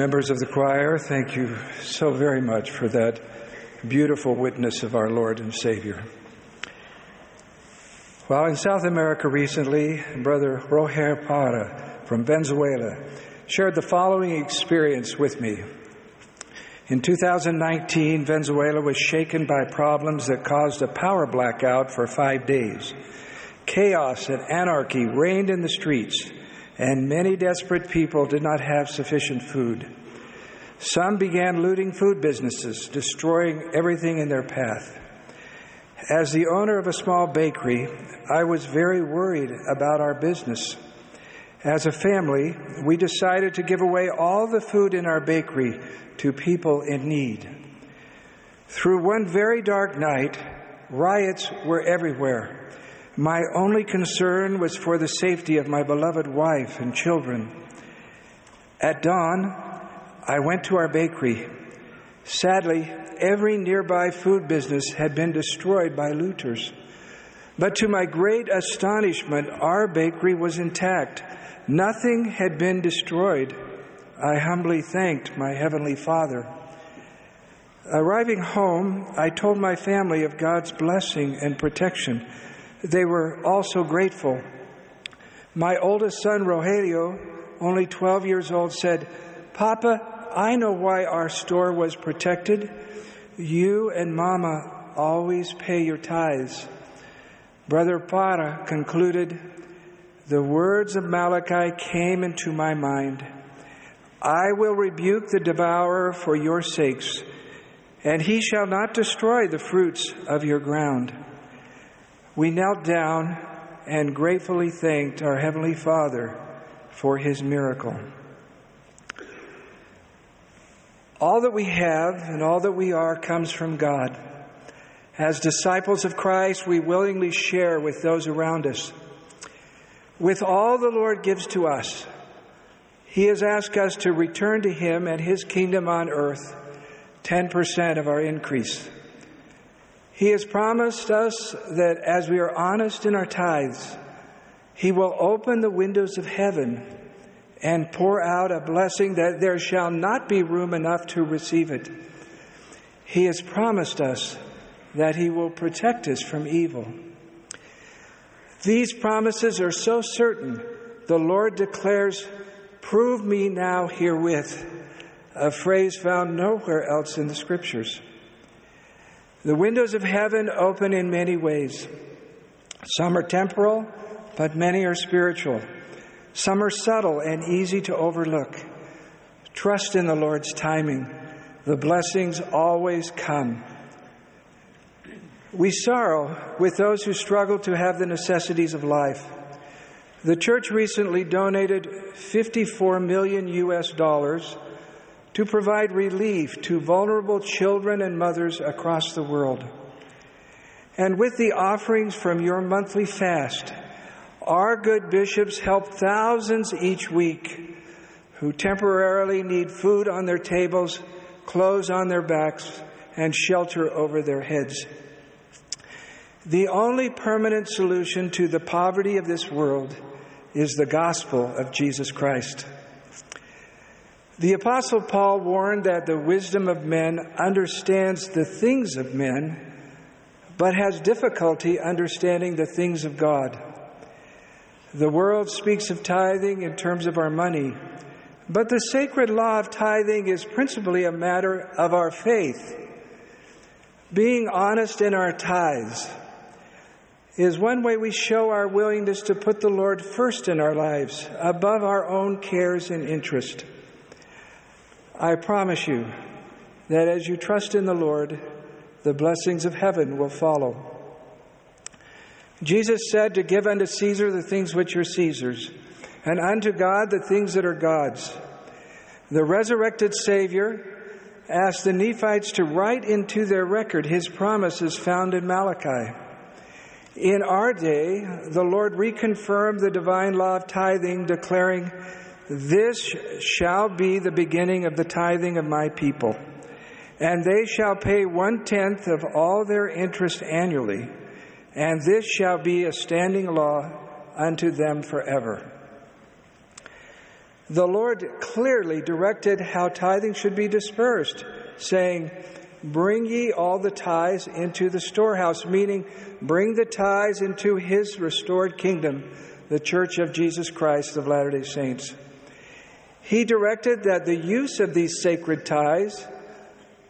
Members of the choir, thank you so very much for that beautiful witness of our Lord and Savior. While in South America recently, Brother Roger Parra from Venezuela shared the following experience with me. In 2019, Venezuela was shaken by problems that caused a power blackout for five days. Chaos and anarchy reigned in the streets, and many desperate people did not have sufficient food. Some began looting food businesses, destroying everything in their path. As the owner of a small bakery, I was very worried about our business. As a family, we decided to give away all the food in our bakery to people in need. Through one very dark night, riots were everywhere. My only concern was for the safety of my beloved wife and children. At dawn, I went to our bakery. Sadly, every nearby food business had been destroyed by looters. But to my great astonishment, our bakery was intact. Nothing had been destroyed. I humbly thanked my Heavenly Father. Arriving home, I told my family of God's blessing and protection. They were also grateful. My oldest son, Rogelio, only 12 years old, said, Papa, I know why our store was protected. You and Mama always pay your tithes. Brother Parra concluded, the words of Malachi came into my mind. I will rebuke the devourer for your sakes, and he shall not destroy the fruits of your ground. We knelt down and gratefully thanked our Heavenly Father for his miracle. All that we have and all that we are comes from God. As disciples of Christ, we willingly share with those around us. With all the Lord gives to us, He has asked us to return to Him and His kingdom on earth 10% of our increase. He has promised us that as we are honest in our tithes, He will open the windows of heaven and pour out a blessing that there shall not be room enough to receive it. He has promised us that He will protect us from evil. These promises are so certain, the Lord declares, Prove me now herewith, a phrase found nowhere else in the Scriptures. The windows of heaven open in many ways. Some are temporal, but many are spiritual. Some are subtle and easy to overlook. Trust in the Lord's timing. The blessings always come. We sorrow with those who struggle to have the necessities of life. The church recently donated 54 million US dollars to provide relief to vulnerable children and mothers across the world. And with the offerings from your monthly fast, our good bishops help thousands each week who temporarily need food on their tables, clothes on their backs, and shelter over their heads. The only permanent solution to the poverty of this world is the gospel of Jesus Christ. The Apostle Paul warned that the wisdom of men understands the things of men, but has difficulty understanding the things of God. The world speaks of tithing in terms of our money, but the sacred law of tithing is principally a matter of our faith. Being honest in our tithes is one way we show our willingness to put the Lord first in our lives, above our own cares and interest. I promise you that as you trust in the Lord, the blessings of heaven will follow. Jesus said to give unto Caesar the things which are Caesar's, and unto God the things that are God's. The resurrected Savior asked the Nephites to write into their record his promises found in Malachi. In our day, the Lord reconfirmed the divine law of tithing, declaring, This shall be the beginning of the tithing of my people, and they shall pay one tenth of all their interest annually, and this shall be a standing law unto them forever. The Lord clearly directed how tithing should be dispersed, saying, Bring ye all the tithes into the storehouse, meaning bring the tithes into his restored kingdom, the church of Jesus Christ of Latter day Saints. He directed that the use of these sacred tithes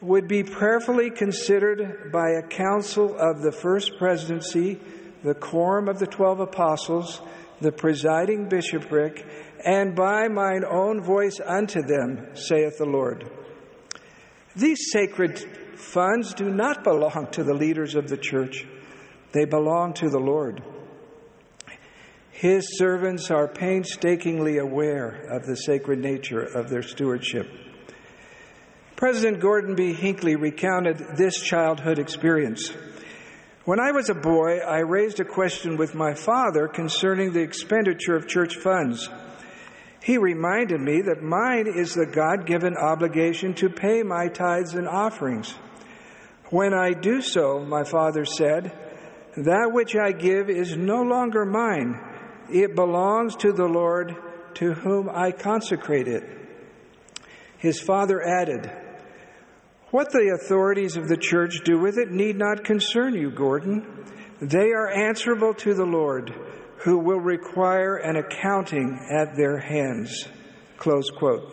would be prayerfully considered by a council of the first presidency, the quorum of the twelve apostles, the presiding bishopric, and by mine own voice unto them, saith the Lord. These sacred funds do not belong to the leaders of the church, they belong to the Lord. His servants are painstakingly aware of the sacred nature of their stewardship. President Gordon B. Hinckley recounted this childhood experience. When I was a boy, I raised a question with my father concerning the expenditure of church funds. He reminded me that mine is the God given obligation to pay my tithes and offerings. When I do so, my father said, that which I give is no longer mine. It belongs to the Lord to whom I consecrate it. His father added, What the authorities of the church do with it need not concern you, Gordon. They are answerable to the Lord who will require an accounting at their hands. Close quote.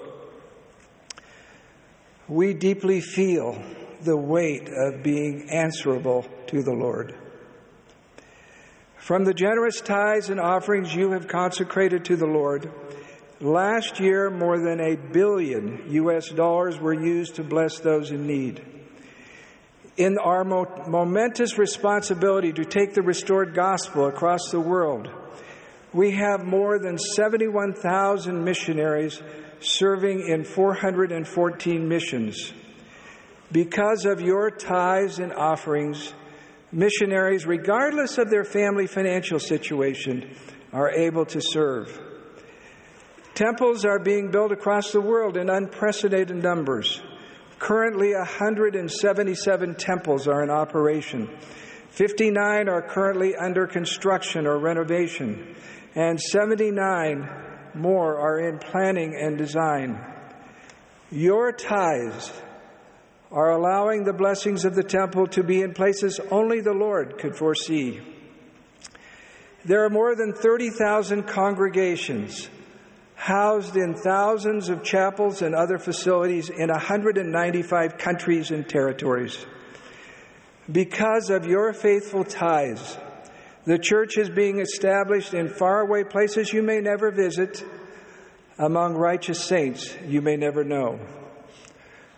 We deeply feel the weight of being answerable to the Lord. From the generous tithes and offerings you have consecrated to the Lord, last year more than a billion U.S. dollars were used to bless those in need in our mo- momentous responsibility to take the restored gospel across the world, we have more than 71,000 missionaries serving in 414 missions. Because of your tithes and offerings, missionaries, regardless of their family financial situation, are able to serve. Temples are being built across the world in unprecedented numbers. Currently, 177 temples are in operation. 59 are currently under construction or renovation, and 79 more are in planning and design. Your tithes are allowing the blessings of the temple to be in places only the Lord could foresee. There are more than 30,000 congregations housed in thousands of chapels and other facilities in 195 countries and territories. Because of your faithful tithes, the church is being established in faraway places you may never visit, among righteous saints you may never know.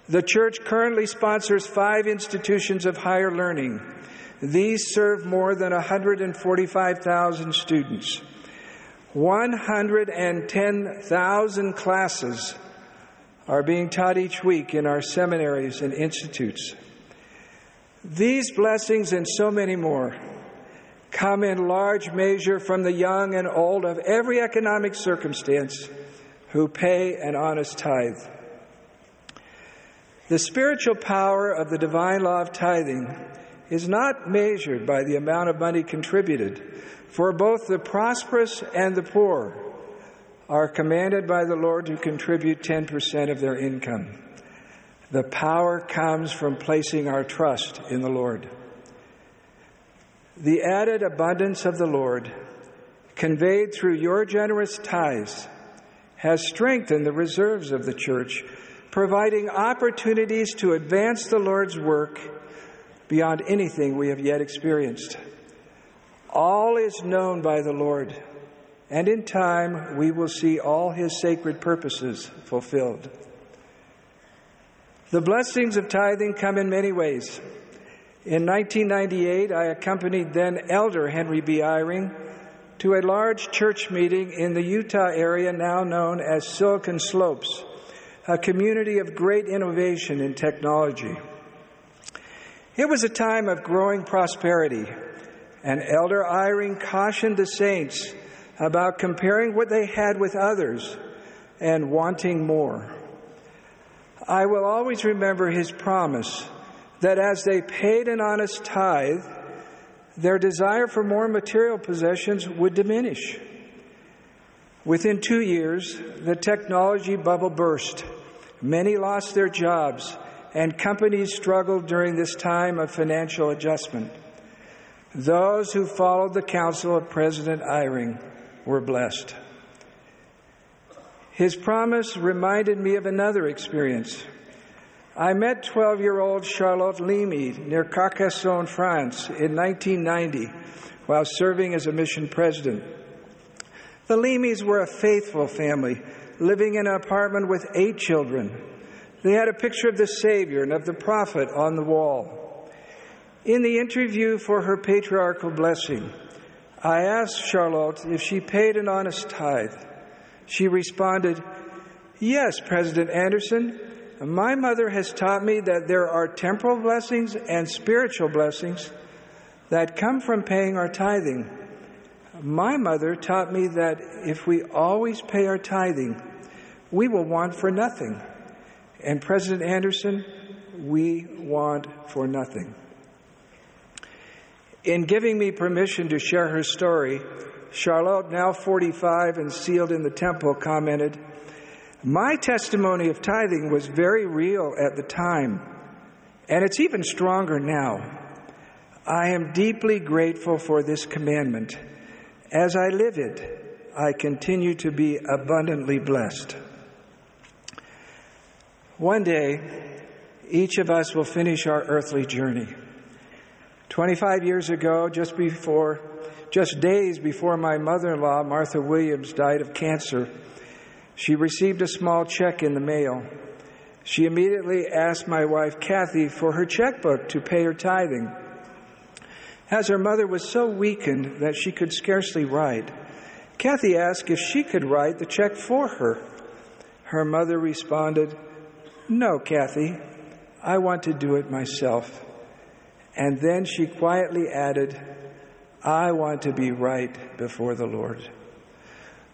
The church currently sponsors five institutions of higher learning. These serve more than 145,000 students. 110,000 classes are being taught each week in our seminaries and institutes. These blessings and so many more come in large measure from the young and old of every economic circumstance who pay an honest tithe. The spiritual power of the divine law of tithing is not measured by the amount of money contributed for both the prosperous and the poor are commanded by the Lord to contribute 10% of their income. The power comes from placing our trust in the Lord. The added abundance of the Lord, conveyed through your generous tithes, has strengthened the reserves of the church, providing opportunities to advance the Lord's work beyond anything we have yet experienced. All is known by the Lord, and in time we will see all his sacred purposes fulfilled. The blessings of tithing come in many ways. In 1998, I accompanied then Elder Henry B. Eyring to a large church meeting in the Utah area now known as Silicon Slopes, a community of great innovation in technology. It was a time of growing prosperity and Elder Eyring cautioned the saints about comparing what they had with others and wanting more. I will always remember his promise that as they paid an honest tithe, their desire for more material possessions would diminish. Within two years, the technology bubble burst. Many lost their jobs, and companies struggled during this time of financial adjustment. Those who followed the counsel of President Eyring were blessed. His promise reminded me of another experience. I met 12 year old Charlotte Limy near Carcassonne, France in 1990 while serving as a mission president. The Limys were a faithful family living in an apartment with eight children. They had a picture of the Savior and of the prophet on the wall. In the interview for her patriarchal blessing, I asked Charlotte if she paid an honest tithe. She responded, Yes, President Andersen. My mother has taught me that there are temporal blessings and spiritual blessings that come from paying our tithing. My mother taught me that if we always pay our tithing, we will want for nothing. And President Andersen, we want for nothing. In giving me permission to share her story, Charlotte, now 45 and sealed in the temple, commented, My testimony of tithing was very real at the time, and it's even stronger now. I am deeply grateful for this commandment. As I live it, I continue to be abundantly blessed. One day, each of us will finish our earthly journey. 25 years ago, just before just days before my mother in law, Martha Williams, died of cancer, she received a small check in the mail. She immediately asked my wife, Kathy, for her checkbook to pay her tithing. As her mother was so weakened that she could scarcely write, Kathy asked if she could write the check for her. Her mother responded, No, Kathy, I want to do it myself. And then she quietly added, I want to be right before the Lord.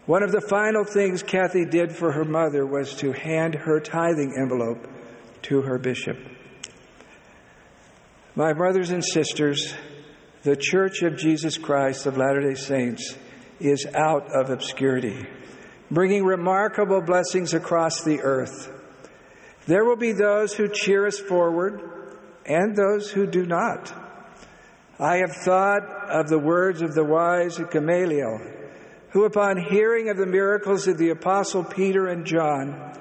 One of the final things Kathy did for her mother was to hand her tithing envelope to her bishop. My brothers and sisters, the Church of Jesus Christ of Latter day Saints is out of obscurity, bringing remarkable blessings across the earth. There will be those who cheer us forward and those who do not. I have thought of the words of the wise Gamaliel, who, upon hearing of the miracles of the Apostle Peter and John,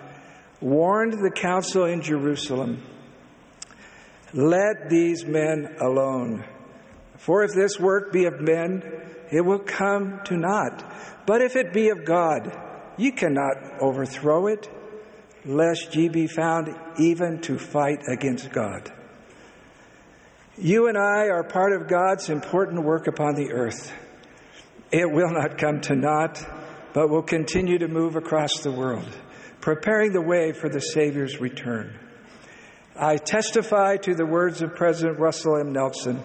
warned the council in Jerusalem Let these men alone. For if this work be of men, it will come to naught. But if it be of God, ye cannot overthrow it, lest ye be found even to fight against God. You and I are part of God's important work upon the earth. It will not come to naught, but will continue to move across the world, preparing the way for the Savior's return. I testify to the words of President Russell M. Nelson.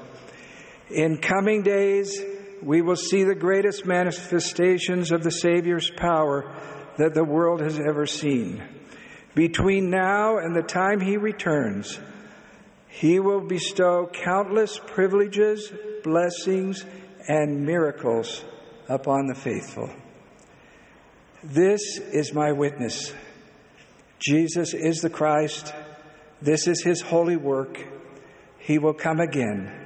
In coming days, we will see the greatest manifestations of the Savior's power that the world has ever seen. Between now and the time he returns, he will bestow countless privileges, blessings, and miracles upon the faithful. This is my witness. Jesus is the Christ. This is his holy work. He will come again.